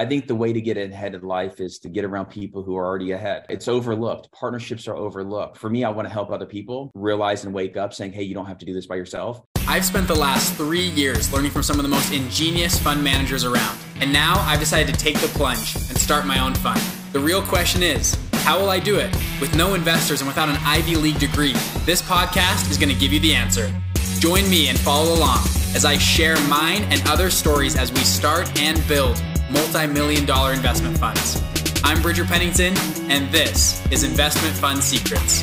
I think the way to get ahead in life is to get around people who are already ahead. It's overlooked. Partnerships are overlooked. For me, I want to help other people realize and wake up saying, hey, you don't have to do this by yourself. I've spent the last three years learning from some of the most ingenious fund managers around. And now I've decided to take the plunge and start my own fund. The real question is, how will I do it? With no investors and without an Ivy League degree, this podcast is going to give you the answer. Join me and follow along as I share mine and other stories as we start and build multi million dollar investment funds. I'm Bridger Pennington, and this is Investment Fund Secrets.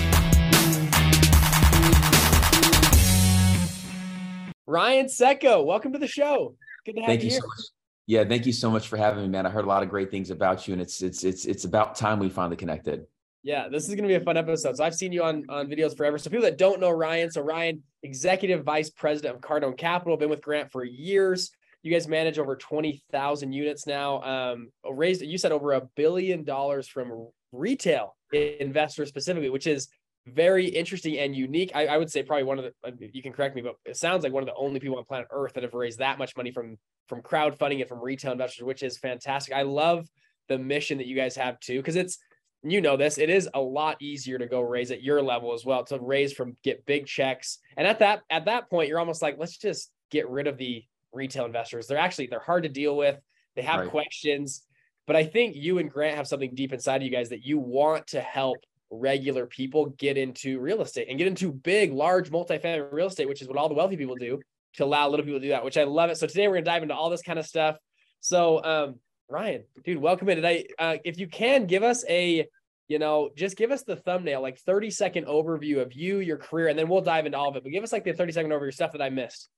Ryan Tseko, welcome to the show. Good to have thank you, you so much. Yeah, thank you so much for having me, man. I heard a lot of great things about you, and it's it's it's it's about time we finally connected. Yeah, this is going to be a fun episode. So I've seen you on on videos forever. So people that don't know Ryan, so Ryan, executive vice president of Cardone Capital, been with Grant for years. You guys manage over twenty thousand units now. Um, raised you said over a billion dollars from retail investors specifically, which is very interesting and unique. I, I, would say probably one of the you can correct me, but it sounds like one of the only people on planet Earth that have raised that much money from from crowdfunding and from retail investors, which is fantastic. I love the mission that you guys have too, because it's you know this, it is a lot easier to go raise at your level as well, to raise from get big checks. And at that at that point, you're almost like, let's just get rid of the retail investors. They're actually they're hard to deal with. They have right. questions. But I think you and Grant have something deep inside of you guys that you want to help regular people get into real estate and get into big, large multifamily real estate, which is what all the wealthy people do to allow little people to do that, which I love it. So today we're gonna dive into all this kind of stuff. So um, Ryan, dude, welcome in today. Uh, if you can give us a, you know, just give us the thumbnail, like 30 second overview of you, your career, and then we'll dive into all of it. But give us like the 30 second overview stuff that I missed.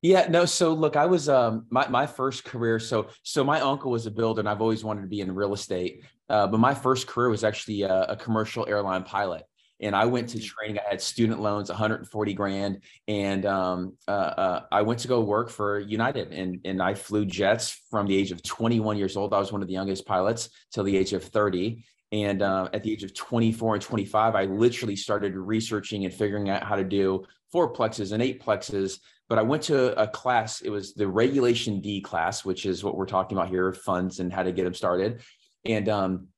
Yeah, no. So look, I was um my my first career. So so my uncle was a builder, and I've always wanted to be in real estate. Uh, but my first career was actually a, a, commercial airline pilot, and I went to mm. training. I had student loans, 140 grand, and um uh, uh, I went to go work for United, and and I flew jets from the age of 21 years old. I was one of the youngest pilots till the age of 30. And uh, at the age of 24 and 25, I literally started researching and figuring out how to do fourplexes and eightplexes but I went to a class. It was the Regulation D class, which is what we're talking about here funds and how to get them started. And um,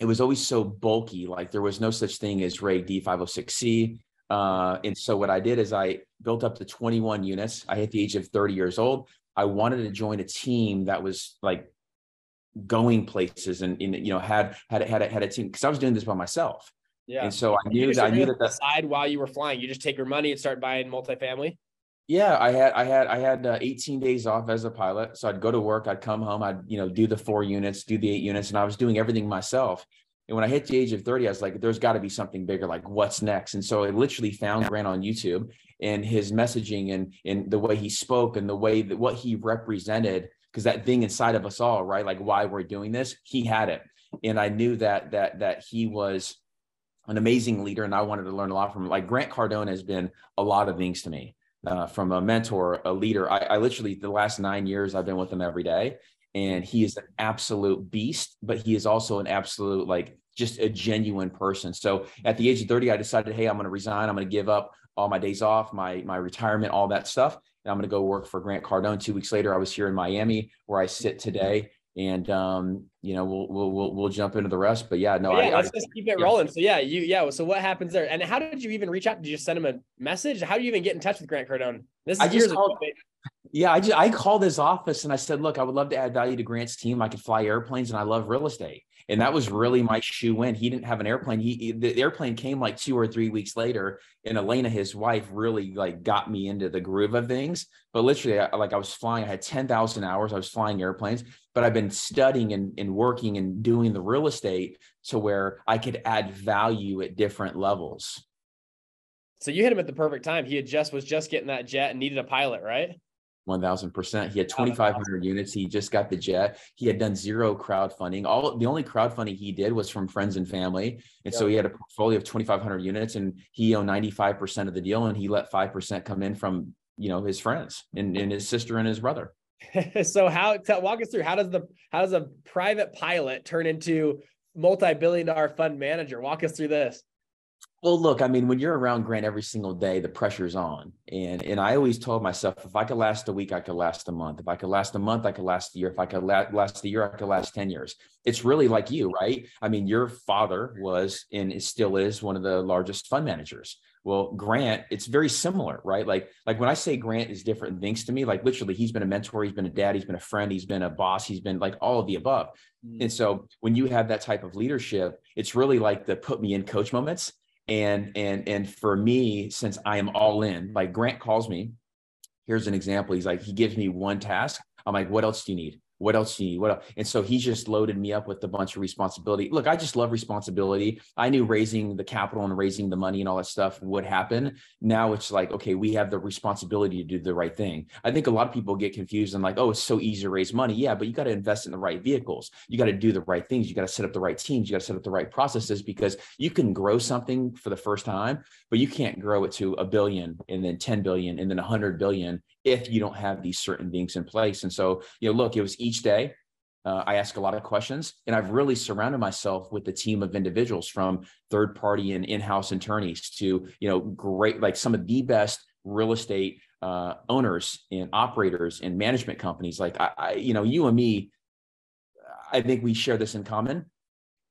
it was always so bulky, like there was no such thing as Reg D 506C. Uh, and so what I did is I built up to 21 units. I hit the age of 30 years old. I wanted to join a team that was like going places and, and you know had had had a, had a team because I was doing this by myself. Yeah. And so I knew that I knew that the side while you were flying, you just take your money and start buying multifamily. Yeah, I had I had I had uh, 18 days off as a pilot, so I'd go to work, I'd come home, I'd you know do the four units, do the eight units, and I was doing everything myself. And when I hit the age of 30, I was like, there's got to be something bigger. Like, what's next? And so I literally found Grant on YouTube and his messaging and and the way he spoke and the way that what he represented, because that thing inside of us all, right? Like why we're doing this, he had it. And I knew that that that he was an amazing leader and I wanted to learn a lot from him. Like Grant Cardone has been a lot of things to me uh, from a mentor, a leader. I, I literally, the last nine years, I've been with him every day. And he is an absolute beast, but he is also an absolute, like, just a genuine person. So at the age of 30, I decided, hey, I'm going to resign. I'm going to give up all my days off, my my retirement, all that stuff. And I'm going to go work for Grant Cardone. Two weeks later, I was here in Miami where I sit today and um, you know we'll, we'll we'll we'll jump into the rest. But yeah, no, yeah, I, let's I, just keep it yeah. rolling. So yeah, you yeah. So what happens there? And how did you even reach out? Did you just send him a message? How do you even get in touch with Grant Cardone? This is I just called, yeah, I just I called his office and I said, look, I would love to add value to Grant's team. I could fly airplanes and I love real estate. And that was really my shoe in. He didn't have an airplane. He the airplane came like two or three weeks later. And Elena, his wife, really like got me into the groove of things. But literally, I, like I was flying, I had 10,000 hours. I was flying airplanes, but I've been studying and, and working and doing the real estate to where I could add value at different levels. So you hit him at the perfect time. He had just was just getting that jet and needed a pilot, right? 1000%. He had 2,500 units. He just got the jet. He had done zero crowdfunding. All the only crowdfunding he did was from friends and family. And so he had a portfolio of 2,500 units and he owned 95% of the deal. And he let 5% come in from, you know, his friends and, and his sister and his brother. so how tell, walk us through how does the how does a private pilot turn into multi-billion dollar fund manager? Walk us through this Well, look, I mean, when you're around Grant every single day, the pressure's on. And and I always told myself, if I could last a week, I could last a month. If I could last a month, I could last a year. If I could la- last a year, I could last 10 years. It's really like you, right? I mean, your father was and still is one of the largest fund managers. Well, Grant, it's very similar, right? Like, like when I say Grant is different things to me, like literally, he's been a mentor, he's been a dad, he's been a friend, he's been a boss, he's been like all of the above. Mm. And so when you have that type of leadership, it's really like the put me in coach moments and and and for me since i am all in like grant calls me. Here's an example. He's like he gives me one task. I'm like what else do you need what else do you need? What else? And so he just loaded me up with a bunch of responsibility. Look, I just love responsibility. I knew raising the capital and raising the money and all that stuff would happen. Now it's like, okay, we have the responsibility to do the right thing. I think a lot of people get confused and like, oh, it's so easy to raise money. Yeah, but you got to invest in the right vehicles. You got to do the right things. You got to set up the right teams. You got to set up the right processes because you can grow something for the first time, but you can't grow it to a billion and then 10 billion and then 100 billion if you don't have these certain things in place. And so, you know, look, it was each day. Uh, I ask a lot of questions, and I've really surrounded myself with a team of individuals from third party and in house attorneys to, you know, great, like some of the best real estate uh, owners and operators and management companies. Like, I, I, you know, you and me, I think we share this in common.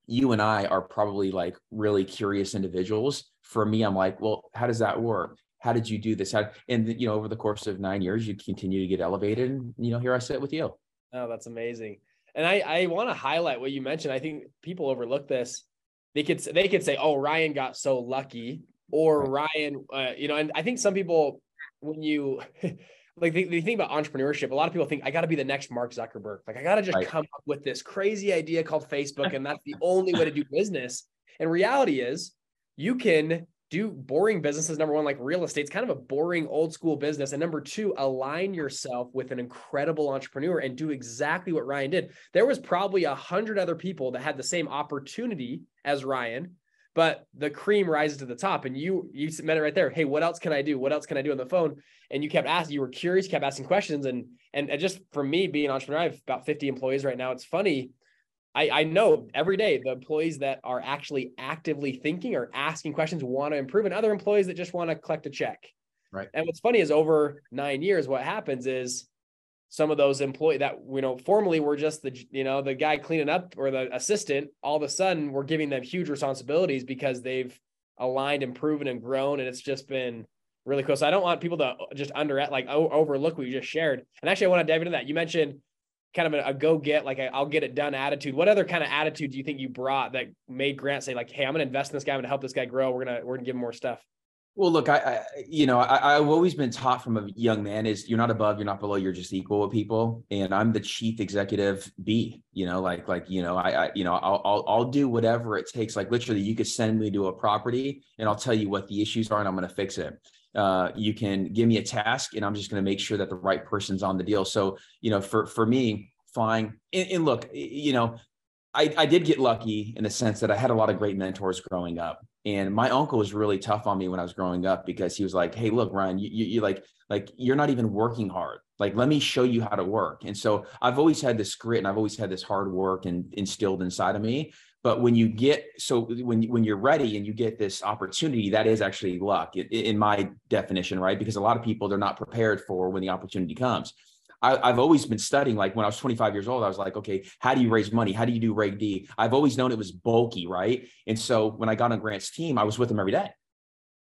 You and I are probably like really curious individuals. For me, I'm like, well, how does that work? How did you do this? How, and you know, over the course of nine years, you continue to get elevated. And you know, here I sit with you. Oh, that's amazing. And I I want to highlight what you mentioned. I think people overlook this. They could they could say, "Oh, Ryan got so lucky," or right. Ryan, uh, you know. And I think some people, when you like they, they, think about entrepreneurship, a lot of people think I got to be the next Mark Zuckerberg. Like I got to just right. come up with this crazy idea called Facebook, and that's the only way to do business. And reality is, you can do boring businesses number one like real estate it's kind of a boring old school business and number two align yourself with an incredible entrepreneur and do exactly what ryan did. There was probably a hundred other people that had the same opportunity as ryan but the cream rises to the top and you you met it right there. Hey what else can i do? What else can i do on the phone? And you kept asking you were curious kept asking questions and and, and just for me being an entrepreneur i have about 50 employees right now. It's funny I, I know every day the employees that are actually actively thinking or asking questions want to improve, and other employees that just want to collect a check. Right. And what's funny is over nine years, what happens is some of those employees that you know formerly were just the you know the guy cleaning up or the assistant, all of a sudden we're giving them huge responsibilities because they've aligned, improved, and grown, and it's just been really cool. So I don't want people to just under like overlook what you just shared. And actually, I want to dive into that. You mentioned kind of a, a go get, like i will get it done attitude. What other kind of attitude do you think you brought that made Grant say like, Hey, I'm going to invest in this guy. I'm going to help this guy grow. We're going to, we're going to give him more stuff. Well, look, I, I you know, I, have always been taught from a young man is you're not above, you're not below, you're just equal with people. And I'm the chief executive B, you know, like, like, you know, I, I you know, I'll, I'll, I'll do whatever it takes. Like literally you could send me to a property and I'll tell you what the issues are and I'm going to fix it. Uh, you can give me a task and I'm just going to make sure that the right person's on the deal. So, you know, for, for me, flying. And, and look, you know, I, I did get lucky in the sense that I had a lot of great mentors growing up. And my uncle was really tough on me when I was growing up because he was like, "Hey, look, Ryan, you, you, you like like you're not even working hard. Like, let me show you how to work." And so I've always had this grit and I've always had this hard work and instilled inside of me. But when you get so when when you're ready and you get this opportunity, that is actually luck in my definition, right? Because a lot of people they're not prepared for when the opportunity comes. I, have always been studying. Like when I was 25 years old, I was like, okay, how do you raise money? How do you do Reg D? I've always known it was bulky, right? And so when I got on Grant's team, I was with him every day.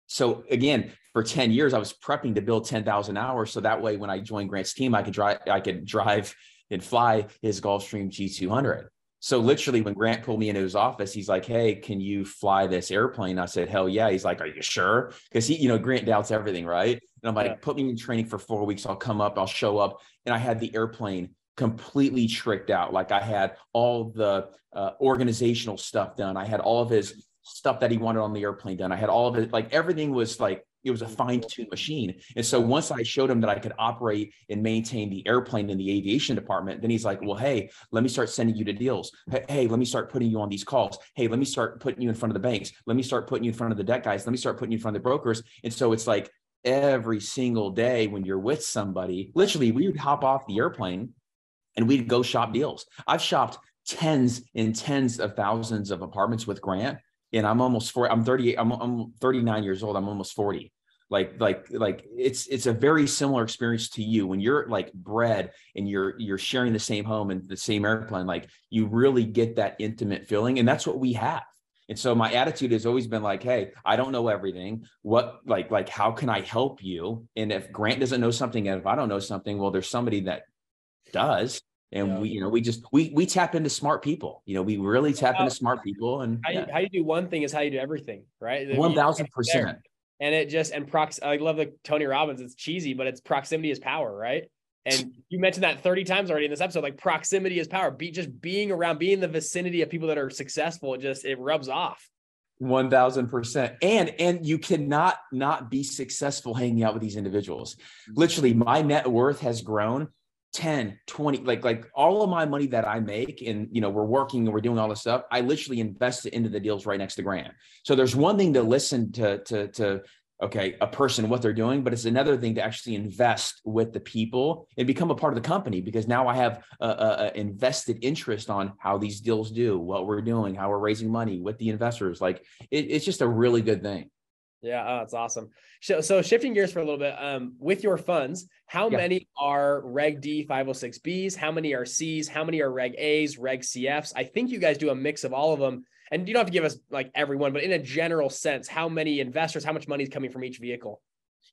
So again, for 10 years, I was prepping to build 10,000 hours. So that way, when I joined Grant's team, I could drive, I could drive and fly his Gulfstream G200. So literally, when Grant pulled me into his office, he's like, "Hey, can you fly this airplane?" I said, "Hell yeah!" He's like, "Are you sure?" Because he, you know, Grant doubts everything, right? And I'm like, yeah. "Put me in training for four weeks. I'll come up. I'll show up." And I had the airplane completely tricked out. Like I had all the uh, organizational stuff done. I had all of his stuff that he wanted on the airplane done. I had all of it. Like everything was like it was a mm-hmm. fine-tuned machine. And so once I showed him that I could operate and maintain the airplane in the aviation department, then he's like, well, hey, let me start sending you to deals. Hey, let me start putting you on these calls. Hey, let me start putting you in front of the banks. Let me start putting you in front of the debt guys. Let me start putting you in front of the brokers. And so it's like every single day when you're with somebody, literally we would hop off the airplane and we'd go shop deals. I've shopped tens and tens of thousands of apartments with Grant and I'm almost 40. I'm 38. I'm, I'm 39 years old. I'm almost 40 like like like it's it's a very similar experience to you. When you're like bred and you're you're sharing the same home and the same airplane like you really get that intimate feeling and that's what we have. And so my attitude has always been like hey i don't know everything. What like like how can i help you? And if grant doesn't know something and if i don't know something well there's somebody that does. And yeah. we you know we just we we tap into smart people. You know we really tap into smart people and how, yeah. you, how you do one thing is how you do everything right? 1000 percent and it just and prox i love the tony robbins it's cheesy but it's proximity is power right? And you mentioned that 30 times already in this episode like proximity is power. Be just being around being in the vicinity of people that are successful it just it rubs off. 1000% and and you cannot not be successful hanging out with these individuals. Mm-hmm. Literally my net worth has grown 10 20 like like all of my money that i make and you know we're working and we're doing all this stuff i literally invest it into the deals right next to grant so there's one thing to listen to to to okay a person what they're doing but it's another thing to actually invest with the people and become a part of the company because now i have a, a, a invested interest on how these deals do what we're doing how we're raising money with the investors. Like it, it's just a really good thing yeah, oh, that's awesome. So, so shifting gears for a little bit, um, with your funds, how yeah. many are Reg D 506Bs? How many are Cs? How many are Reg As, Reg CFs? I think you guys do a mix of all of them. And you don't have to give us like everyone, but in a general sense, how many investors, how much money is coming from each vehicle?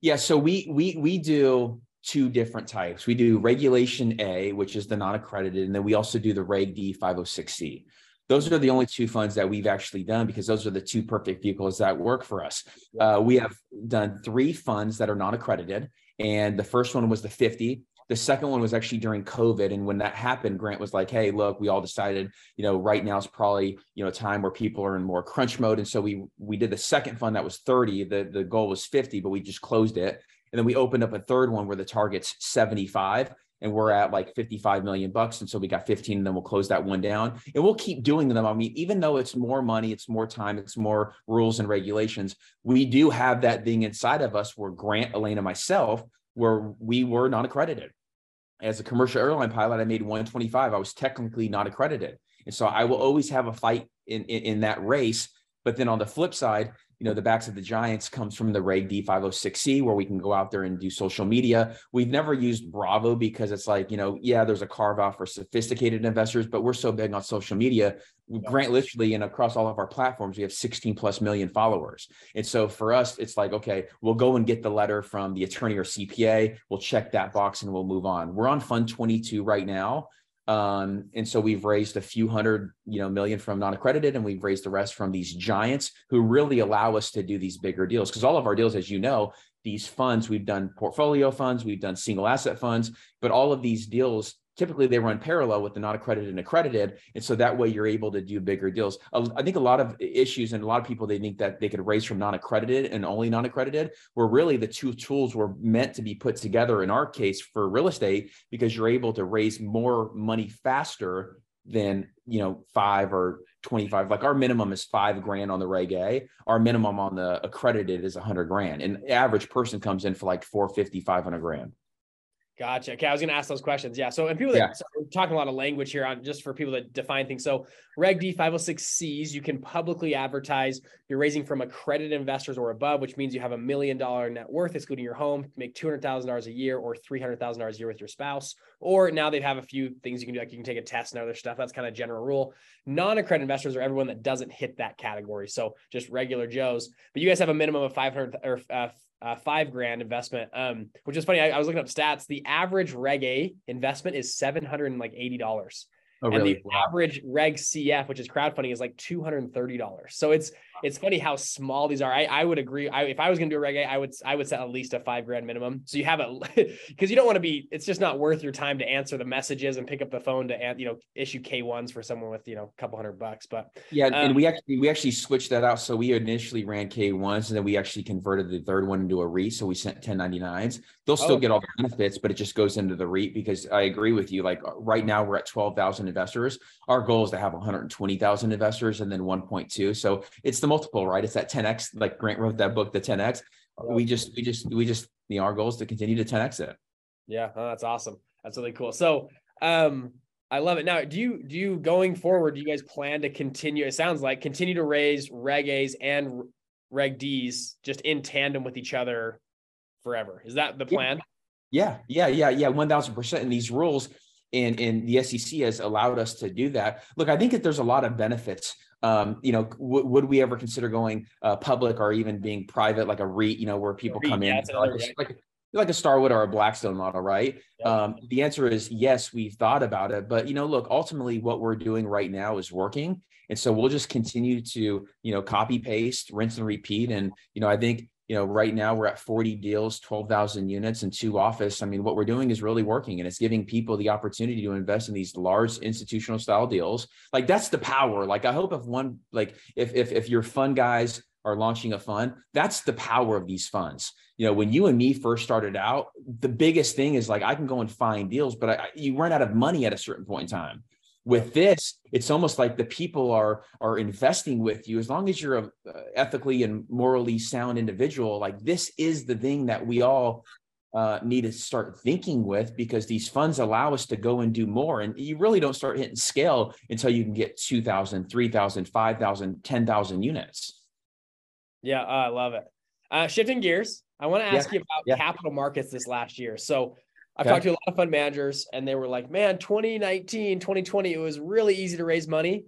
Yeah, so we we we do two different types. We do regulation A, which is the non-accredited, and then we also do the Reg D 506C. Those are the only two funds that we've actually done because those are the two perfect vehicles that work for us. Uh, we have done three funds that are non accredited, and the first one was the 50. The second one was actually during COVID. And when that happened, Grant was like, hey, look, we all decided, you know, right now is probably, you know, a time where people are in more crunch mode. And so we we did the second fund that was 30. The, the goal was 50, but we just closed it. And then we opened up a third one where the target's 75 and we're at like 55 million bucks. And so we got 15 and then we'll close that one down and we'll keep doing them. I mean, even though it's more money, it's more time, it's more rules and regulations, we do have that thing inside of us where Grant, Elena, myself, where we were not accredited. As a commercial airline pilot, I made 125. I was technically not accredited. And so I will always have a fight in, in, in that race. But then on the flip side, you know, the backs of the giants comes from the Reg D506C, where we can go out there and do social media. We've never used Bravo because it's like, you know, yeah, there's a carve out for sophisticated investors, but we're so big on social media. Yeah. Grant literally and across all of our platforms, we have 16 plus million followers. And so for us, it's like, okay, we'll go and get the letter from the attorney or CPA. We'll check that box and we'll move on. We're on Fund 22 right now. Um, and so we've raised a few hundred, you know, million from non-accredited, and we've raised the rest from these giants who really allow us to do these bigger deals. Because all of our deals, as you know, these funds, we've done portfolio funds, we've done single asset funds, but all of these deals typically they run parallel with the non accredited and accredited and so that way you're able to do bigger deals. I think a lot of issues and a lot of people they think that they could raise from non accredited and only non accredited where really the two tools were meant to be put together in our case for real estate because you're able to raise more money faster than you know five or 25 like our minimum is five grand on the reg a. Our minimum on the accredited is 100 grand and average person comes in for like 450 500 grand Gotcha. Okay, I was going to ask those questions. Yeah. So, and people that yeah. so we're talking a lot of language here on just for people that define things. So, Reg D 506Cs, you can publicly advertise you're raising from accredited investors or above, which means you have a million dollar net worth, excluding your home, make two hundred thousand dollars a year or three hundred thousand dollars a year with your spouse. Or now they have a few things you can do, like you can take a test and other stuff. That's kind of general rule. Non-accredited investors are everyone that doesn't hit that category. So just regular Joes. But you guys have a minimum of five hundred or uh, uh, five grand investment. Um, which is funny. I, I, was looking up stats. The average Reg A investment is seven hundred and like eighty dollars. Oh, and the wow. average Reg CF, which is crowdfunding, is like two hundred and thirty dollars. So it's it's funny how small these are. I, I would agree. I, if I was going to do a Reg A, I would I would set at least a five grand minimum. So you have a, because you don't want to be. It's just not worth your time to answer the messages and pick up the phone to you know issue K ones for someone with you know a couple hundred bucks. But yeah, um, and we actually we actually switched that out. So we initially ran K ones, and then we actually converted the third one into a REIT. So we sent 1099s. They'll still oh. get all the benefits, but it just goes into the REIT because I agree with you. Like right now, we're at twelve thousand investors. Our goal is to have one hundred twenty thousand investors, and then one point two. So it's the multiple, right? It's that 10x like grant wrote that book the 10x we just we just we just you know our goal is to continue to 10x it yeah oh, that's awesome that's really cool so um I love it. Now, do you do you going forward? Do you guys plan to continue? It sounds like continue to raise Reg A's and Reg D's just in tandem with each other forever. Is that the plan? Yeah, yeah, yeah, yeah, one thousand percent. And these rules and and the SEC has allowed us to do that. Look, I think that there's a lot of benefits. Um, you know, w- would we ever consider going uh, public or even being private, like a REIT? You know, where people REIT, come in, like, a Starwood or a Blackstone model, right? Yep. Um, the answer is yes, we've thought about it, but you know, look, ultimately, what we're doing right now is working, and so we'll just continue to you know copy paste, rinse and repeat, and you know, I think you know right now we're at 40 deals, 12,000 units, and two office. I mean, what we're doing is really working, and it's giving people the opportunity to invest in these large institutional style deals. Like that's the power. Like I hope if one like if if if your fund guys are launching a fund, that's the power of these funds you know, when you and me first started out, the biggest thing is like I can go and find deals, but I, you run out of money at a certain point in time. With this, it's almost like the people are are investing with you as long as you're a uh, ethically and morally sound individual. Like this is the thing that we all uh, need to start thinking with because these funds allow us to go and do more. And you really don't start hitting scale until you can get 2,000, 3,000, 5,000, 10,000 units. Yeah, I love it. Uh, shifting gears, I want to ask yeah. you about yeah. capital markets this last year. So I've okay. talked to a lot of fund managers and they were like, man, 2019, 2020, it was really easy to raise money.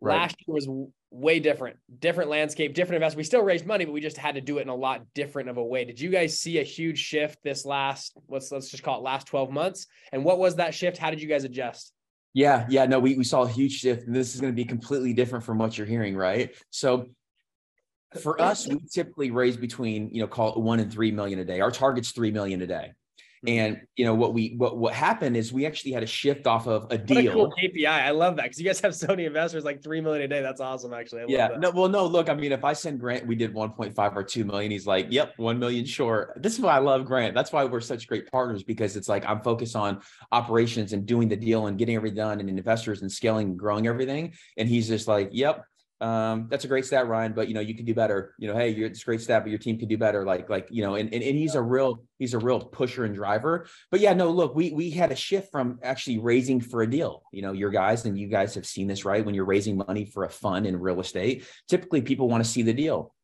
Right. Last year was way different, different landscape, different investment. We still raised money, but we just had to do it in a lot different of a way. Did you guys see a huge shift this last, let's, let's just call it last 12 months? And what was that shift? How did you guys adjust? Yeah, yeah, no, we, we saw a huge shift. And this is going to be completely different from what you're hearing, right? So for us, we typically raise between, you know, call it one and three million a day. Our target's three million a day. Mm-hmm. And you know what we what what happened is we actually had a shift off of a deal. A cool KPI. I love that because you guys have so many investors like three million a day. That's awesome, actually. yeah. No. Well, no. Look, I mean, if I send Grant, we did one point five or two million. He's like, "Yep, one million short." This is why I love Grant. That's why we're such great partners because it's like I'm focused on operations and doing the deal and getting everything done and investors and scaling and growing everything. And he's just like, "Yep, um, that's a great stat, Ryan, but you know, you can do better. You know, hey, you're it's a great stat, but your team can do better. Like, like, you know, and, and, and he's a real, he's a real pusher and driver. But yeah, no, look, we we had a shift from actually raising for a deal. You know, your guys and you guys have seen this, right? When you're raising money for a fund in real estate, typically people want to see the deal.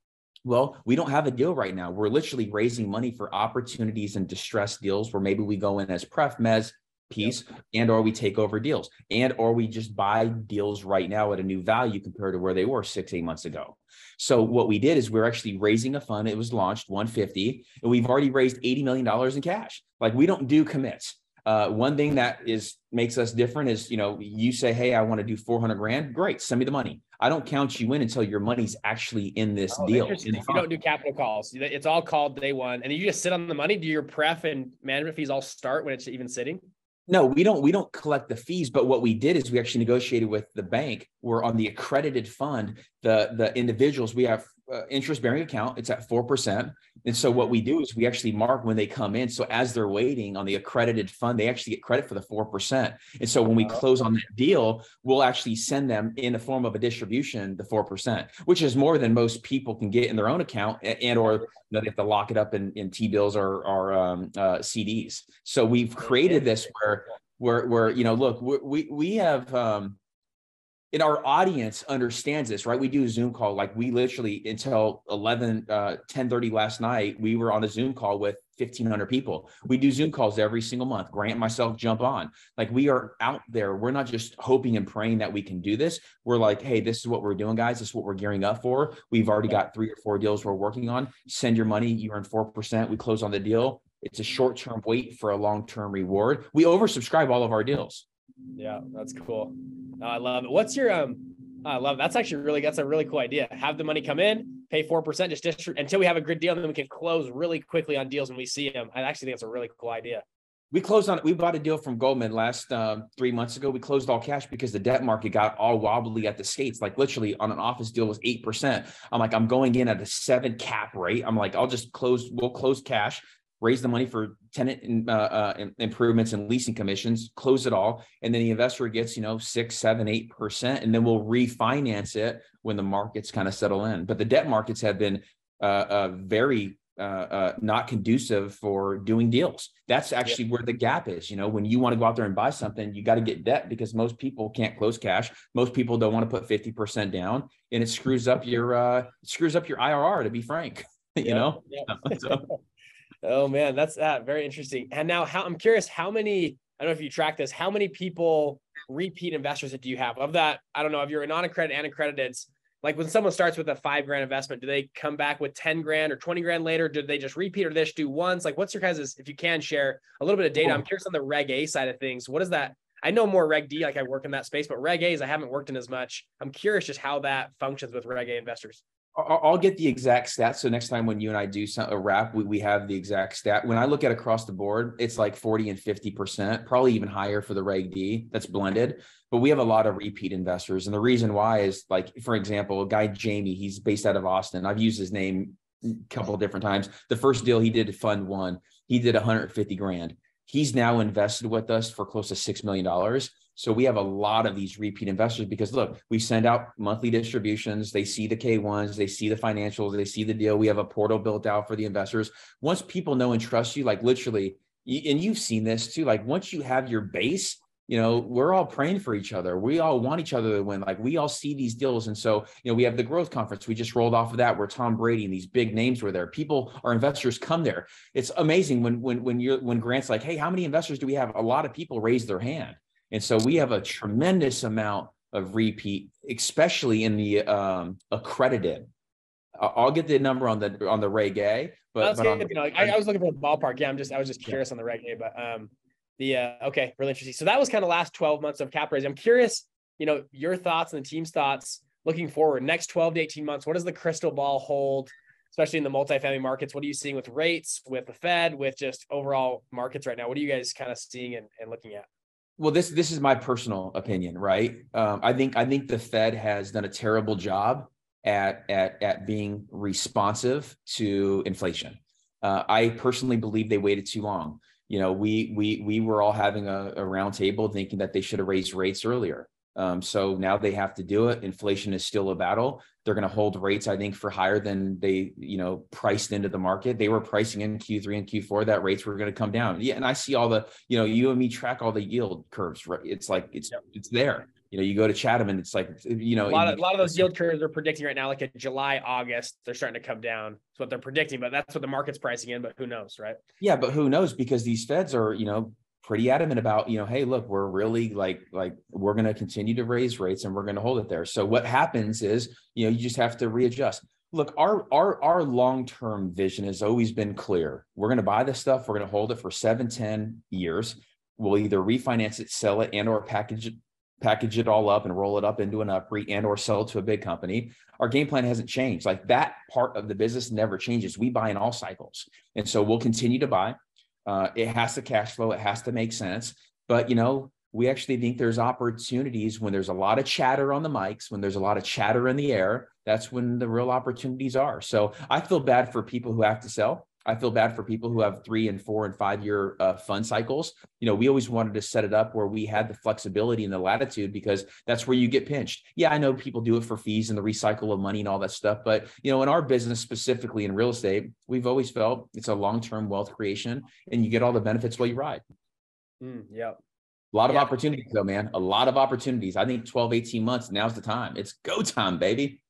Well, we don't have a deal right now. We're literally raising money for opportunities and distressed deals where maybe we go in as pref mez piece yep. and or we take over deals and or we just buy deals right now at a new value compared to where they were six eight months ago. So what we did is we're actually raising a fund. It was launched 150 and we've already raised 80 million dollars in cash. Like we don't do commits. Uh, one thing that is makes us different is you know you say hey i want to do 400 grand. Great send me the money. I don't count you in until your money's actually in this oh, deal in you don't do capital calls. It's all called day one and you just sit on the money. Do your pref and management fees all start when it's even sitting no, we don't. We don't collect the fees. But what we did is we actually negotiated with the bank. We're on the accredited fund. The the individuals we have uh, interest bearing account. It's at 4%. And so what we do is we actually mark when they come in. So as they're waiting on the accredited fund, they actually get credit for the 4%. And so when we close on that deal, we'll actually send them in the form of a distribution, the 4%, which is more than most people can get in their own account and, or you know, they have to lock it up in, in T-bills or, or um, uh, CDs. So we've created this where, where, where, you know, look, we, we have, um, and our audience understands this, right? We do a Zoom call. Like we literally until 11, uh, 10 30 last night, we were on a Zoom call with 1500 people. We do Zoom calls every single month. Grant myself jump on. Like we are out there. We're not just hoping and praying that we can do this. We're like, hey, this is what we're doing, guys. This is what we're gearing up for. We've already got three or four deals we're working on. Send your money. You earn 4%. We close on the deal. It's a short term wait for a long term reward. We oversubscribe all of our deals. Yeah, that's cool. I love it. What's your um? I love it. that's actually really that's a really cool idea. Have the money come in, pay four percent, just distribute until we have a good deal, and then we can close really quickly on deals when we see them. I actually think it's a really cool idea. We closed on we bought a deal from Goldman last um, three months ago. We closed all cash because the debt market got all wobbly at the skates. Like literally on an office deal was eight percent. I'm like, I'm going in at a seven cap rate. I'm like, I'll just close. We'll close cash raise the money for tenant uh, uh, improvements and leasing commissions, close it all, and then the investor gets you know six, seven, eight percent, and then we'll refinance it when the markets kind of settle in. But the debt markets have been uh, uh, very uh, uh, not conducive for doing deals. That's actually where the gap is. You know, when you want to go out there and buy something, you got to get debt because most people can't close cash. Most people don't want to put 50% down and it screws up your, uh, screws up your IRR to be frank, you know? so. Oh man, that's uh, very interesting. And now how I'm curious, how many, I don't know if you track this, how many people repeat investors that do you have of that? I don't know if you're a non-accredited and accredited, like when someone starts with a five grand investment, do they come back with 10 grand or 20 grand later? Do they just repeat or they just do once? Like what's your guys' if you can share a little bit of data? I'm curious on the reg A side of things. What is that? I know more reg D, like I work in that space, but reg A's I haven't worked in as much. I'm curious just how that functions with reg A investors. I'll get the exact stat. So next time when you and I do some, a wrap, we, we have the exact stat. When I look at across the board, it's like 40 and 50%, probably even higher for the Reg D that's blended. But we have a lot of repeat investors. And the reason why is like, for example, a guy, Jamie, he's based out of Austin. I've used his name a couple of different times. The first deal he did fund one, he did 150 grand. He's now invested with us for close to $6 million so we have a lot of these repeat investors because look, we send out monthly distributions. They see the K1s, they see the financials, they see the deal. We have a portal built out for the investors. Once people know and trust you, like literally, and you've seen this too, like once you have your base, you know, we're all praying for each other. We all want each other to win. Like we all see these deals. And so, you know, we have the growth conference. We just rolled off of that where Tom Brady and these big names were there. People, our investors come there. It's amazing when when when you're when Grant's like, hey, how many investors do we have? A lot of people raise their hand. And so we have a tremendous amount of repeat, especially in the um, accredited. I'll get the number on the on the Reg A, but, but you know, I, I, was looking for the ballpark. Yeah, I'm just I was just curious yeah. on the Reg A, but um, the uh, okay, really interesting. So that was kind of last 12 months of cap raising. I'm curious, you know, your thoughts and the team's thoughts looking forward. Next 12 to 18 months, what does the crystal ball hold? Especially in the multifamily markets, what are you seeing with rates, with the Fed, with just overall markets right now? What are you guys kind of seeing and, and looking at? Well this this is my personal opinion right um, i think i think the fed has done a terrible job at at at being responsive to inflation uh, i personally believe they waited too long you know we we we were all having a, a round table thinking that they should have raised rates earlier um, so now they have to do it. Inflation is still a battle. They're going to hold rates, I think, for higher than they, you know, priced into the market. They were pricing in Q3 and Q4 that rates were going to come down. Yeah, and I see all the, you know, you and me track all the yield curves. Right? It's like it's yep. it's there. You know, you go to Chatham and it's like, you know, a lot, of, a lot of those yield curves are predicting right now, like a July, August, they're starting to come down. That's what they're predicting, but that's what the market's pricing in. But who knows, right? Yeah, but who knows? Because these feds are, you know, pretty adamant about you know hey look we're really like like we're going to continue to raise rates and we're going to hold it there. So what happens is you know you just have to readjust. Look our our our long-term vision has always been clear. We're going to buy this stuff we're going to hold it for seven ten years. We'll either refinance it sell it and or package it package it all up and roll it up into an UPREIT and or sell it to a big company. Our game plan hasn't changed. Like that part of the business never changes. We buy in all cycles. And so we'll continue to buy uh, it has to cash flow. It has to make sense. But, you know, we actually think there's opportunities when there's a lot of chatter on the mics, when there's a lot of chatter in the air. That's when the real opportunities are. So I feel bad for people who have to sell. I feel bad for people who have three and four and five year uh, fund cycles. You know, we always wanted to set it up where we had the flexibility and the latitude because that's where you get pinched. Yeah, I know people do it for fees and the recycle of money and all that stuff, but you know, in our business specifically in real estate, we've always felt it's a long term wealth creation, and you get all the benefits while you ride. Mm, yeah. A lot of opportunities though, man. A lot of opportunities. I think 12, 18 months, now's the time. It's go time, baby.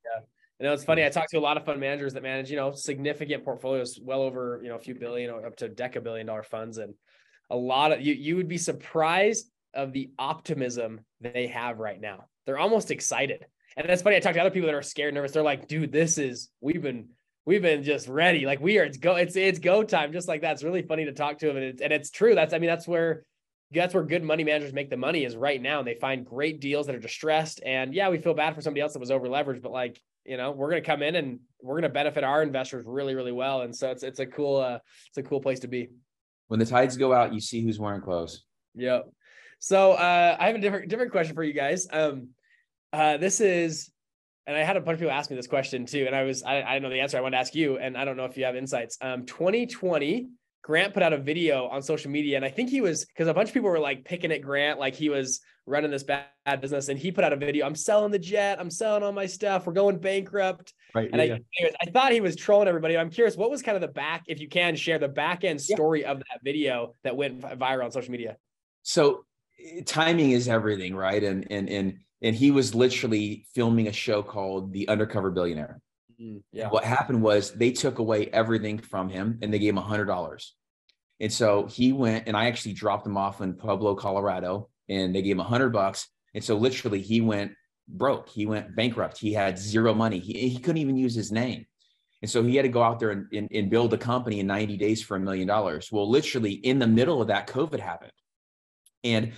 You know, it's funny. I talked to a lot of fund managers that manage, you know, significant portfolios, well over, you know, a few billion or up to deca billion dollar funds. And a lot of you, you would be surprised of the optimism they have right now. They're almost excited. And that's funny. I talked to other people that are scared, nervous. They're like, dude, this is, we've been, we've been just ready. Like we are, it's go, it's, it's go time. Just like that. It's really funny to talk to them. And it's, and it's true. That's, I mean, that's where, that's where good money managers make the money is right now. And they find great deals that are distressed. And yeah, we feel bad for somebody else that was over leveraged, but like you know we're going to come in and we're going to benefit our investors really really well. And so it's it's a cool uh it's a cool place to be. When the tides go out you see who's wearing clothes. Yep. So uh i have a different different question for you guys. Um uh this is and i had a bunch of people ask me this question too and i was i, I know the answer i want to ask you and i don't know if you have insights. Um 2020 Grant put out a video on social media, and I think he was because a bunch of people were like picking at Grant, like he was running this bad, bad, business, and he put out a video. I'm selling the jet. I'm selling all my stuff. We're going bankrupt. Right. And yeah. I, anyways, I thought he was trolling everybody. I'm curious, what was kind of the back, if you can share the back end story yeah. of that video that went viral on social media? So eh, timing is everything, right? And and and and he was literally filming a show called The Undercover Billionaire. Yeah. What happened was they took away everything from him and they gave him a hundred dollars. And so he went and I actually dropped him off in Pueblo, Colorado, and they gave him a hundred bucks. And so literally he went broke. He went bankrupt. He had zero money. He, he couldn't even use his name. And so he had to go out there and, and, and build a company in 90 days for a million dollars. Well, literally in the middle of that, COVID happened. And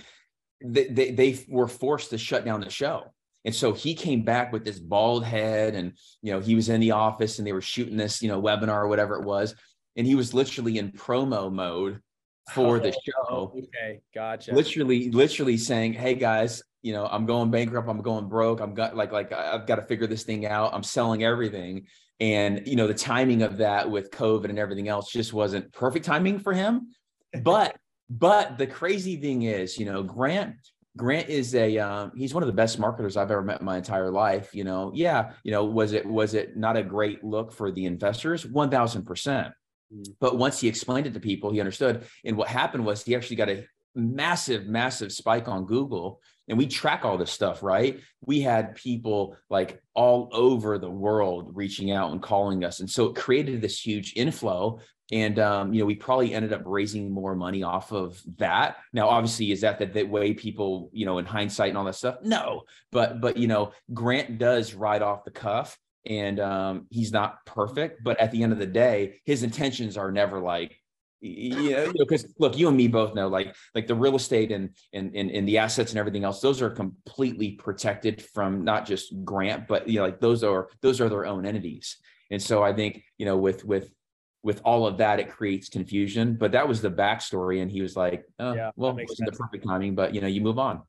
they, they, they were forced to shut down the show. And so he came back with this bald head and, you know, he was in the office and they were shooting this, you know, webinar or whatever it was. And he was literally in promo mode for oh, the show. Okay. Gotcha. Literally, literally saying, Hey guys, you know, I'm going bankrupt. I'm going broke. I'm got like, like I've got to figure this thing out. I'm selling everything. And, you know, the timing of that with COVID and everything else just wasn't perfect timing for him. But, but the crazy thing is, you know, Grant Grant is a um, he's one of the best marketers I've ever met in my entire life. You know, yeah, you know, was it was it not a great look for the investors? One thousand percent. Mm. But once he explained it to people, he understood. And what happened was he actually got a massive, massive spike on Google. And we track all this stuff, right? We had people like all over the world reaching out and calling us. And so it created this huge inflow and um, you know we probably ended up raising more money off of that. Now obviously is that the, the way people you know in hindsight and all that stuff? No. But but you know grant does ride off the cuff and um, he's not perfect. But at the end of the day his intentions are never like you know because look you and me both know like like the real estate and, and and and the assets and everything else those are completely protected from not just grant but you know like those are those are their own entities. And so i think you know with with with all of that, it creates confusion. But that was the backstory, and he was like, oh, yeah, "Well, it wasn't sense. the perfect timing, but you know, you move on."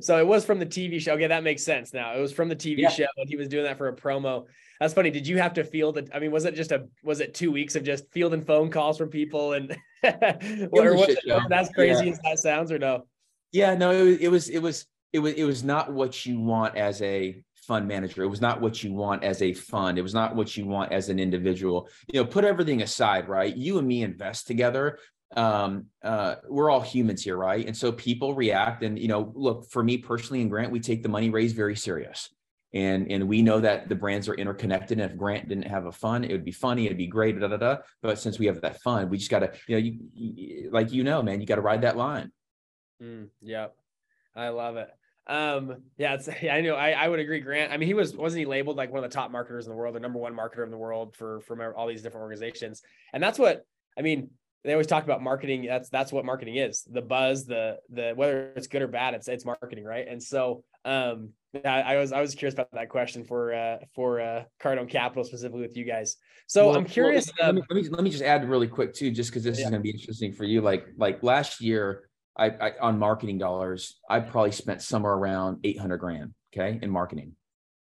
So it was from the TV show. Okay, that makes sense now. It was from the TV yeah. show, and he was doing that for a promo. That's funny. Did you have to field it? I mean, was it just a was it two weeks of just fielding phone calls from people and or was that's crazy yeah. as that sounds or no? Yeah, no, it, it was it was it was it was not what you want as a fund manager. It was not what you want as a fund. It was not what you want as an individual. You know, put everything aside, right? You and me invest together. Um, uh, we're all humans here, right? And so people react. And you know, look, for me personally and Grant, we take the money raised very serious. And, and we know that the brands are interconnected. And if Grant didn't have a fund, it would be funny, it'd be great, da da da. But since we have that fund, we just gotta, you know, you, you like you know, man, you got to ride that line. Mm, yep, I love it. Um, yeah, it's, yeah, I know. I, I would agree. Grant. I mean, he was wasn't he labeled like one of the top marketers in the world, the number one marketer in the world for from all these different organizations, and that's what I mean. They always talk about marketing. That's that's what marketing is. The buzz, the the whether it's good or bad, it's it's marketing, right? And so, um, I, I was I was curious about that question for uh for uh Cardone Capital specifically with you guys. So well, I'm curious. Well, let, me, let, me, let me just add really quick too, just because this yeah. is going to be interesting for you. Like like last year I, I on marketing dollars, I probably spent somewhere around 800 grand, okay, in marketing.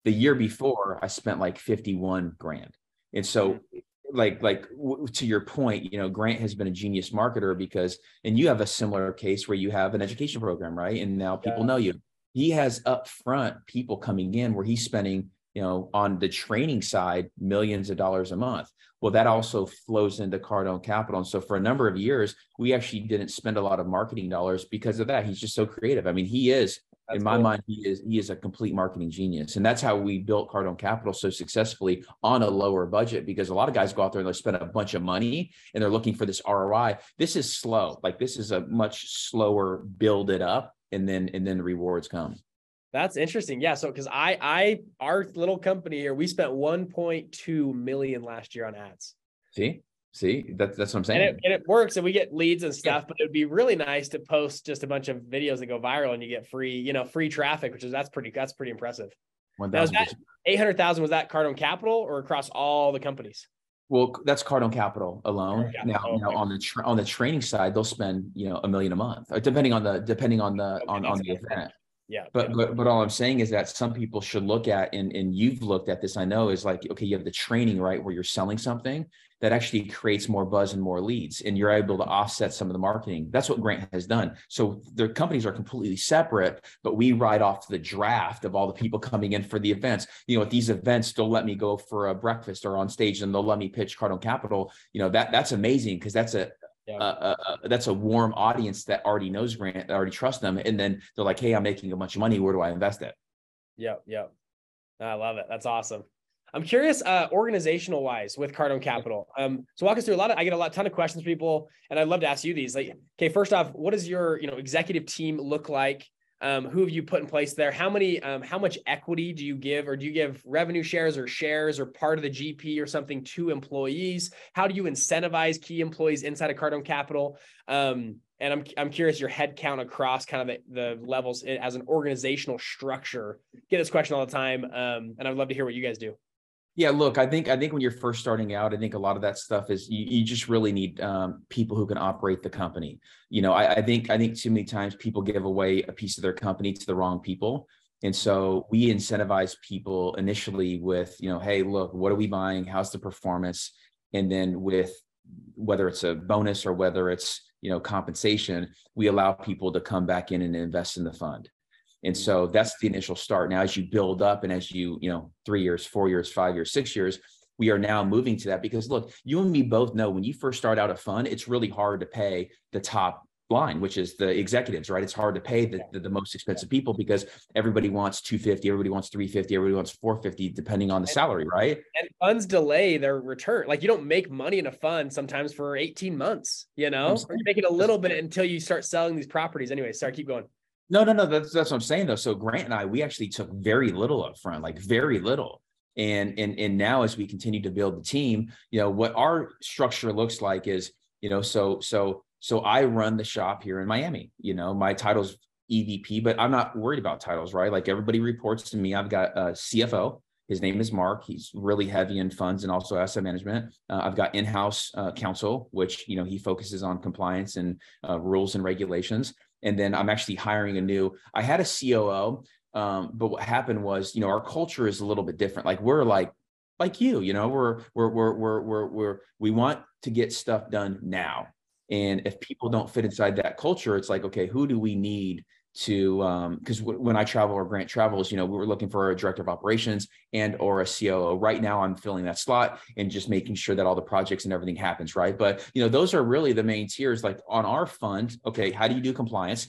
The year mm-hmm. before, I spent like 51 grand. And so mm-hmm. like like w- to your point you know grant has been a genius marketer because and you have a similar case where you have an education program right and now people yeah. know you he has upfront people coming in where he's spending you know, on the training side, millions of dollars a month. Well, that also flows into Cardone Capital. And so for a number of years, we actually didn't spend a lot of marketing dollars because of that. He's just so creative. I mean, he is, that's in my cool. mind, he is he is a complete marketing genius. And that's how we built Cardone Capital so successfully on a lower budget because a lot of guys go out there and they spend a bunch of money and they're looking for this ROI. This is slow. Like this is a much slower build it up and then and then the rewards come. That's interesting. Yeah. So because I I our little company here, we spent 1.2 million last year on ads. See? See, that's that's what I'm saying. And it, and it works and we get leads and stuff, yeah. but it'd be really nice to post just a bunch of videos that go viral and you get free, you know, free traffic, which is that's pretty that's pretty impressive. 800,000 was that Cardone Capital or across all the companies? Well, that's Cardone Capital alone. Now, oh, okay. now on the tra- on the training side, they'll spend you know a million a month, uh, depending on the depending on the on on the event. Yeah. But yeah. but but all I'm saying is that some people should look at and and you've looked at this. I know is like okay, you have the training right where you're selling something that actually creates more buzz and more leads, and you're able to offset some of the marketing. That's what Grant has done. So their companies are completely separate, but we ride off the draft of all the people coming in for the events. You know, at these events, they'll let me go for a breakfast or on stage, and they'll let me pitch Cardone Capital. You know that that's amazing because that's a yeah. uh, uh, uh, that's a warm audience that already knows Grant, that already trust them, and then they're like, "Hey, I'm making a bunch of money. Where do I invest it?" Yep, yep. I love it. That's awesome. I'm curious, uh, organizational wise, with Cardone Capital. Um, so walk us through a lot of. I get a lot, ton of questions, people, and I'd love to ask you these. Like, okay, first off, what does your you know executive team look like? Um, who have you put in place there? How many, um, how much equity do you give, or do you give revenue shares or shares or part of the GP or something to employees? How do you incentivize key employees inside of Cardone Capital? Um, and I'm, I'm curious your head count across kind of the, the levels as an organizational structure. Get this question all the time, um, and I'd love to hear what you guys do. Yeah, look, I think I think when you're first starting out, I think a lot of that stuff is you, you just really need um, people who can operate the company. You know, I, I think I think too many times people give away a piece of their company to the wrong people. And so we incentivize people initially with, you know, hey, look, what are we buying? How's the performance? And then with whether it's a bonus or whether it's, you know, compensation, we allow people to come back in and invest in the fund. And so that's the initial start. Now, as you build up and as you, you know, three years, four years, five years, six years, we are now moving to that because look, you and me both know when you first start out a fund, it's really hard to pay the top line, which is the executives, right? It's hard to pay the, the, the, most expensive people because everybody wants 250, everybody wants 350, everybody wants 450, depending on the salary, right? And funds delay their return. Like you don't make money in a fund sometimes for 18 months, you know, you're making a little bit until you start selling these properties. Anyway, sorry, keep going. No, no, no. That's that's what I'm saying though. So Grant and I, we actually took very little up front, like very little. And and and now as we continue to build the team, you know, what our structure looks like is, you know, so so so I run the shop here in Miami. You know, my title's EVP, but I'm not worried about titles, right? Like everybody reports to me. I've got a CFO. His name is Mark. He's really heavy in funds and also asset management. Uh, I've got in-house uh, counsel, which you know he focuses on compliance and uh, rules and regulations and then I'm actually hiring a new. I had a COO, um, but what happened was, you know, our culture is a little bit different. Like we're like like you, you know, we're we're we're we're we're, we're we want to get stuff done now. And if people don't fit inside that culture, it's like, okay, who do we need to um because w- when i travel or grant travels you know we were looking for a director of operations and or a coo right now i'm filling that slot and just making sure that all the projects and everything happens right? But you know those are really the main tiers like on our fund okay how do you do compliance?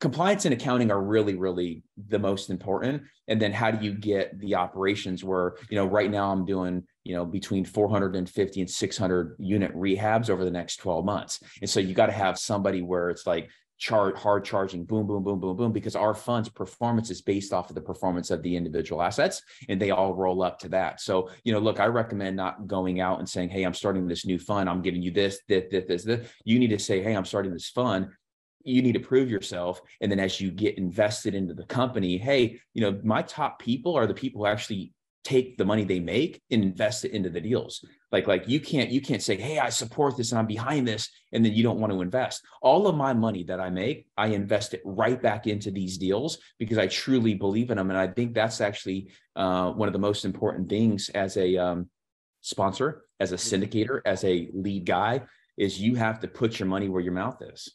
Compliance and accounting are really really the most important. And then how do you get the operations where you know right now i'm doing you know between 450 and 600 unit rehabs over the next 12 months. And so you got to have somebody where it's like chart hard charging boom boom boom boom boom because our fund's performance is based off of the performance of the individual assets and they all roll up to that. So you know look i recommend not going out and saying hey i'm starting this new fund. I'm giving you this this this this, this. you need to say hey i'm starting this fund. You need to prove yourself and then as you get invested into the company hey you know my top people are the people who actually take the money they make and invest it into the deals. Like like you can't you can't say hey i support this and i'm behind this and then you don't want to invest. All of my money that i make i invest it right back into these deals because i truly believe in them. And i think that's actually uh, one of the most important things as a um, sponsor as a mm-hmm. syndicator as a lead guy is you have to put your money where your mouth is.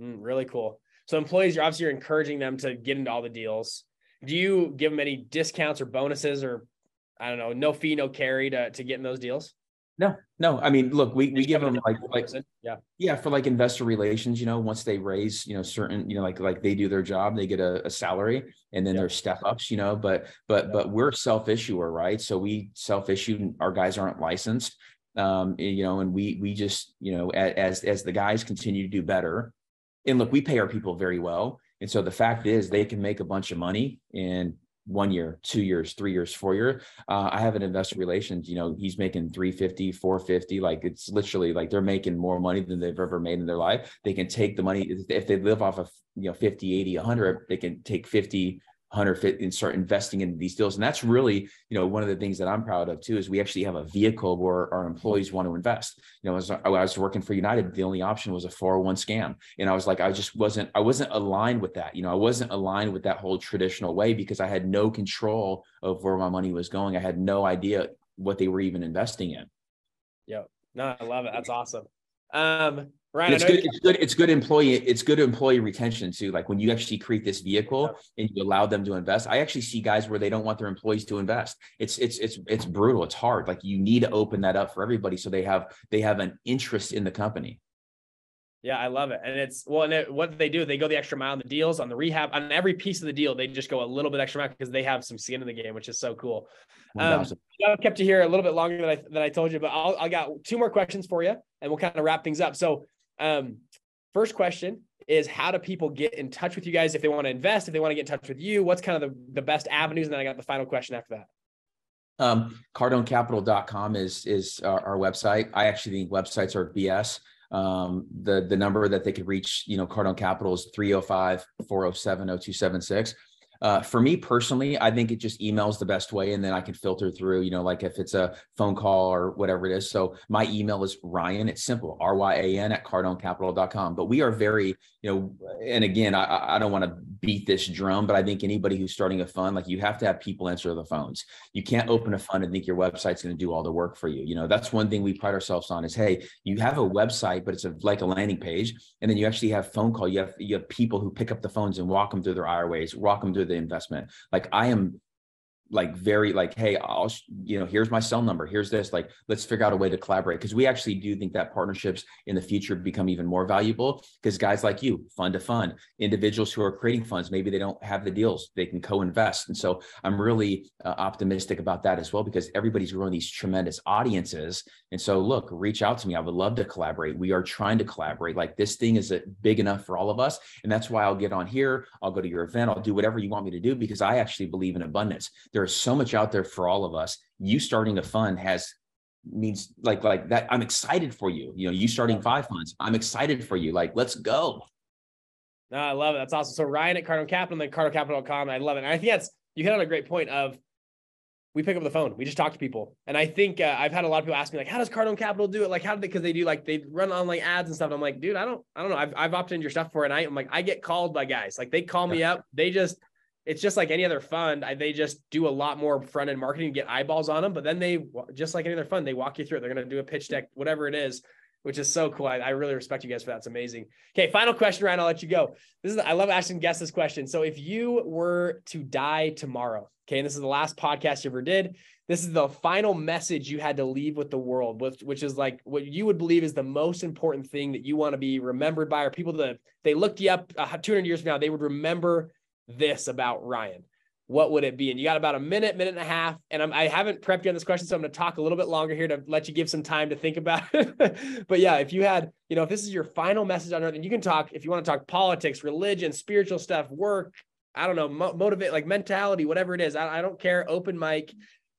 Mm, really cool. So employees you're obviously you're encouraging them to get into all the deals. Do you give them any discounts or bonuses or I don't know, no fee, no carry to to get in those deals? No, no. I mean, look, we, we give them like like yeah yeah for like investor relations. You know, once they raise you know certain you know like like they do their job, they get a, a salary, and then yeah. there's step ups. You know, but but yeah. but we're self issuer, right? So we self issue. Our guys aren't licensed. Um, you know, and we we just you know as as the guys continue to do better, and look, we pay our people very well. And so the fact is, they can make a bunch of money and one year, two years, three years, four year. Uh, I have an investor relations, you know, he's making 350, 450. Like it's literally like they're making more money than they've ever made in their life. They can take the money if they live off of, you know, 50, 80, 100, they can take 50, 150 and start investing in these deals. And that's really, you know, one of the things that I'm proud of too is we actually have a vehicle where our employees want to invest. You know, as I was working for United, the only option was a 401 scam. And I was like, I just wasn't, I wasn't aligned with that. You know, I wasn't aligned with that whole traditional way because I had no control of where my money was going. I had no idea what they were even investing in. Yep. No, I love it. That's awesome. Um, Ryan, it's good, it's good. It's good employee. It's good employee retention too. Like when you actually create this vehicle and you allow them to invest. I actually see guys where they don't want their employees to invest. It's it's it's it's brutal. It's hard. Like you need to open that up for everybody so they have they have an interest in the company. Yeah, I love it. And it's well, and it, what they do, they go the extra mile on the deals, on the rehab, on every piece of the deal, they just go a little bit extra mile because they have some skin in the game, which is so cool. Um, I've kept you here a little bit longer than I than I told you, but I'll I got two more questions for you, and we'll kind of wrap things up. So um, first question is how do people get in touch with you guys if they want to invest, if they want to get in touch with you? What's kind of the, the best avenues? And then I got the final question after that. Um, cardonecapital.com is is our, our, website. I actually think websites are BS. Um, the the number that they could reach, you know, Cardone Capital is 305 407 0276 uh, for me personally, I think it just emails the best way, and then I can filter through. You know, like if it's a phone call or whatever it is. So my email is Ryan. It's simple, R Y A N at cardonecapital.com. But we are very, you know, and again, I, I don't want to beat this drum, but I think anybody who's starting a fund, like you have to have people answer the phones. You can't open a fund and think your website's going to do all the work for you. You know, that's one thing we pride ourselves on is, hey, you have a website, but it's a, like a landing page, and then you actually have phone call. You have you have people who pick up the phones and walk them through their IRAs, walk them through the investment. Like I am like very like hey i'll you know here's my cell number here's this like let's figure out a way to collaborate. Because we actually do think that partnerships in the future become even more valuable because guys like you fund to fund individuals who are creating funds maybe they don't have the deals they can co-invest. And so i'm really uh, optimistic about that as well because everybody's growing these tremendous audiences. And so look reach out to me. I would love to collaborate. We are trying to collaborate. Like this thing is big enough for all of us and that's why i'll get on here i'll go to your event i'll do whatever you want me to do because i actually believe in abundance. There there is so much out there for all of us. You starting a fund has means like like that. I'm excited for you. You know, you starting five funds. I'm excited for you. Like, let's go. No, I love it. That's awesome. So Ryan at Cardone Capital, and then cardonecapital.com. I love it. And I think that's you hit on a great point of we pick up the phone. We just talk to people. And I think uh, I've had a lot of people ask me like, how does Cardone Capital do it? Like, how do they, cause they do like, they run online ads and stuff. And I'm like, dude, I don't, I don't know. I've, I've opted into your stuff for a night. I'm like, I get called by guys. Like they call me up. They just, it's just like any other fund. I, they just do a lot more front end marketing and get eyeballs on them. But then they, just like any other fund, they walk you through it. They're going to do a pitch deck, whatever it is, which is so cool. I, I, really respect you guys for that. It's amazing. Okay, final question, Ryan. I'll let you go. This is I love asking guests this question. So if you were to die tomorrow, okay, and this is the last podcast you ever did. This is the final message you had to leave with the world, which, which is like what you would believe is the most important thing that you want to be remembered by, or people that they looked you up uh, 200 years from now, they would remember this about Ryan? What would it be? And you got about a minute, minute and a half. And I'm, I haven't prepped you on this question, so I'm going to talk a little bit longer here to let you give some time to think about it. but yeah, if you had, you know, if this is your final message on earth, and you can talk, if you want to talk politics, religion, spiritual stuff, work, I don't know, mo- motivate, like mentality, whatever it is. I, I don't care. Open mic.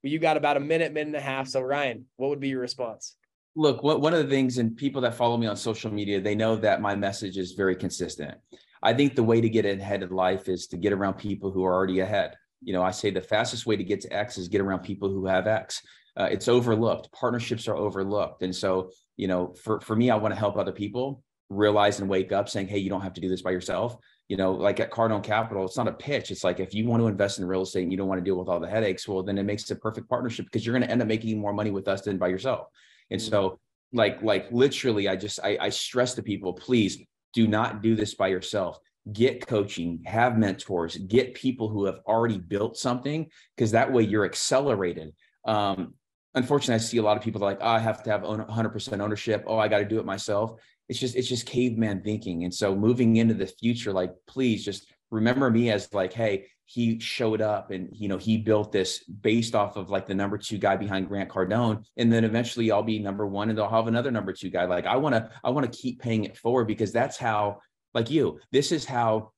You got about a minute, minute and a half. So Ryan, what would be your response? Look, one of the things, and people that follow me on social media, they know that my message is very consistent. I think the way to get ahead in life is to get around people who are already ahead. You know, I say the fastest way to get to X is get around people who have X. Uh, it's overlooked. Partnerships are overlooked. And so, you know, for, for me, I want to help other people realize and wake up saying, hey, you don't have to do this by yourself. You know, like at Cardone Capital, it's not a pitch. It's like if you want to invest in real estate and you don't want to deal with all the headaches, well, then it makes a perfect partnership because you're going to end up making more money with us than by yourself. And mm-hmm. so, like, like literally, I just I, I stress to people, please do not do this by yourself. Get coaching have mentors get people who have already built something because that way you're accelerated. Um, unfortunately i see a lot of people like oh, i have to have 100% ownership. Oh i got to do it myself. It's just it's just caveman thinking. And so moving into the future like please just remember me as like hey he showed up and you know he built this based off of like the number two guy behind grant cardone and then eventually i'll be number one and they'll have another number two guy. Like i want to i want to keep paying it forward because that's how like you this is how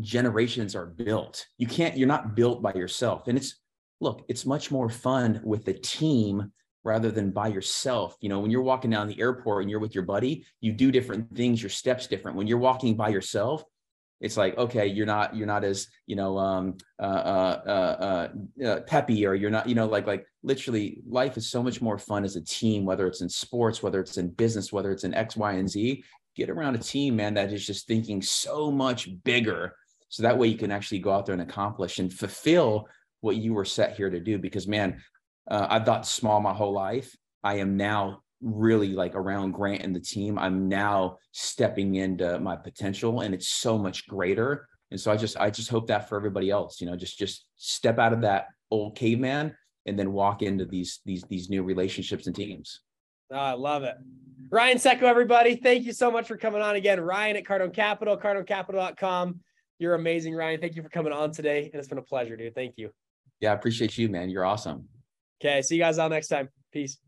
generations are built. You can't you're not built by yourself. And it's look it's much more fun with the team rather than by yourself. You know when you're walking down the airport and you're with your buddy you do different things your steps different. When you're walking by yourself it's like okay you're not you're not as you know um uh, uh, uh, uh, peppy or you're not you know like like literally life is so much more fun as a team whether it's in sports whether it's in business whether it's in x y and z. Get around a team man that is just thinking so much bigger. So that way you can actually go out there and accomplish and fulfill what you were set here to do because man uh, i've thought small my whole life. I am now really like around Grant and the team, I'm now stepping into my potential and it's so much greater. And so I just I just hope that for everybody else, you know, just just step out of that old caveman and then walk into these these these new relationships and teams. Oh, I love it. Ryan Tseko, everybody. Thank you so much for coming on again. Ryan at Cardone Capital, cardonecapital.com. You're amazing, Ryan. Thank you for coming on today. And it's been a pleasure, dude. Thank you. Yeah, I appreciate you, man. You're awesome. Okay. See you guys all next time. Peace.